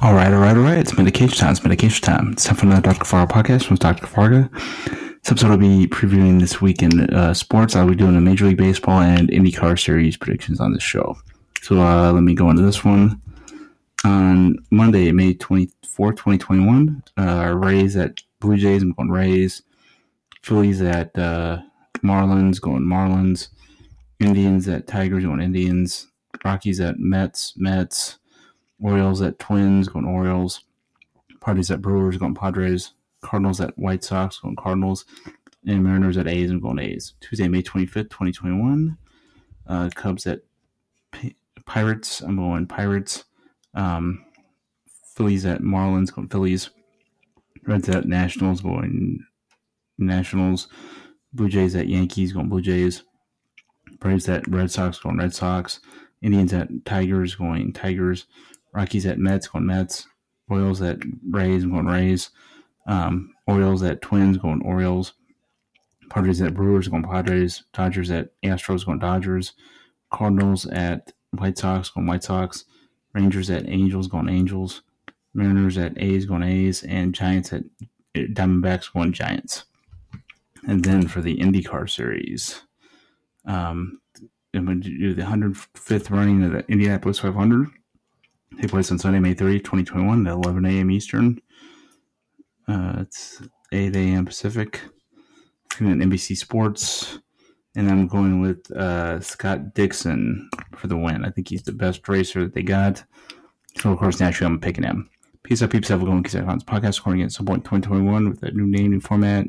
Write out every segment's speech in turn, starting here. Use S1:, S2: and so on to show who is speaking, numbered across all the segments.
S1: All right, all right, all right. It's medication time. It's medication time. It's time for another Dr. Farga podcast from Dr. Farga. This episode will be previewing this week in uh, sports. I'll be doing a Major League Baseball and IndyCar Series predictions on this show. So uh, let me go into this one. On Monday, May 24, 2021, uh, Rays at Blue Jays. I'm going Rays. Phillies at uh, Marlins, going Marlins. Indians at Tigers, going Indians. Rockies at Mets, Mets. Orioles at Twins, going Orioles. Padres at Brewers, going Padres. Cardinals at White Sox, going Cardinals. And Mariners at A's, and going A's. Tuesday, May 25th, 2021. Uh, Cubs at P- Pirates, I'm going Pirates. Um, Phillies at Marlins, going Phillies. Reds at Nationals, going Nationals. Blue Jays at Yankees, going Blue Jays. Braves at Red Sox, going Red Sox. Indians at Tigers, going Tigers. Rockies at Mets, going Mets. Orioles at Rays, going Rays. Um, Orioles at Twins, going Orioles. Padres at Brewers, going Padres. Dodgers at Astros, going Dodgers. Cardinals at White Sox, going White Sox. Rangers at Angels, going Angels. Mariners at A's, going A's. And Giants at Diamondbacks, going Giants. And then for the IndyCar series, um, I'm going to do the 105th running of the Indianapolis 500. Take place on Sunday, May 30th, 2021 at 11 a.m. Eastern. Uh, it's 8 a.m. Pacific. To NBC Sports. And I'm going with uh, Scott Dixon for the win. I think he's the best racer that they got. So, of course, naturally, I'm picking him. Peace out, peeps. Have a good one. Peace out, podcast recording at some point in 2021 with a new name, new format,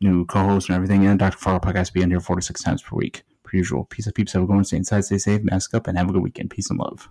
S1: new co-host, and everything. And Dr. Fargo podcast be on here four to six times per week, per usual. Peace out, peeps. Have a good one. Stay inside, stay safe, mask up, and have a good weekend. Peace and love.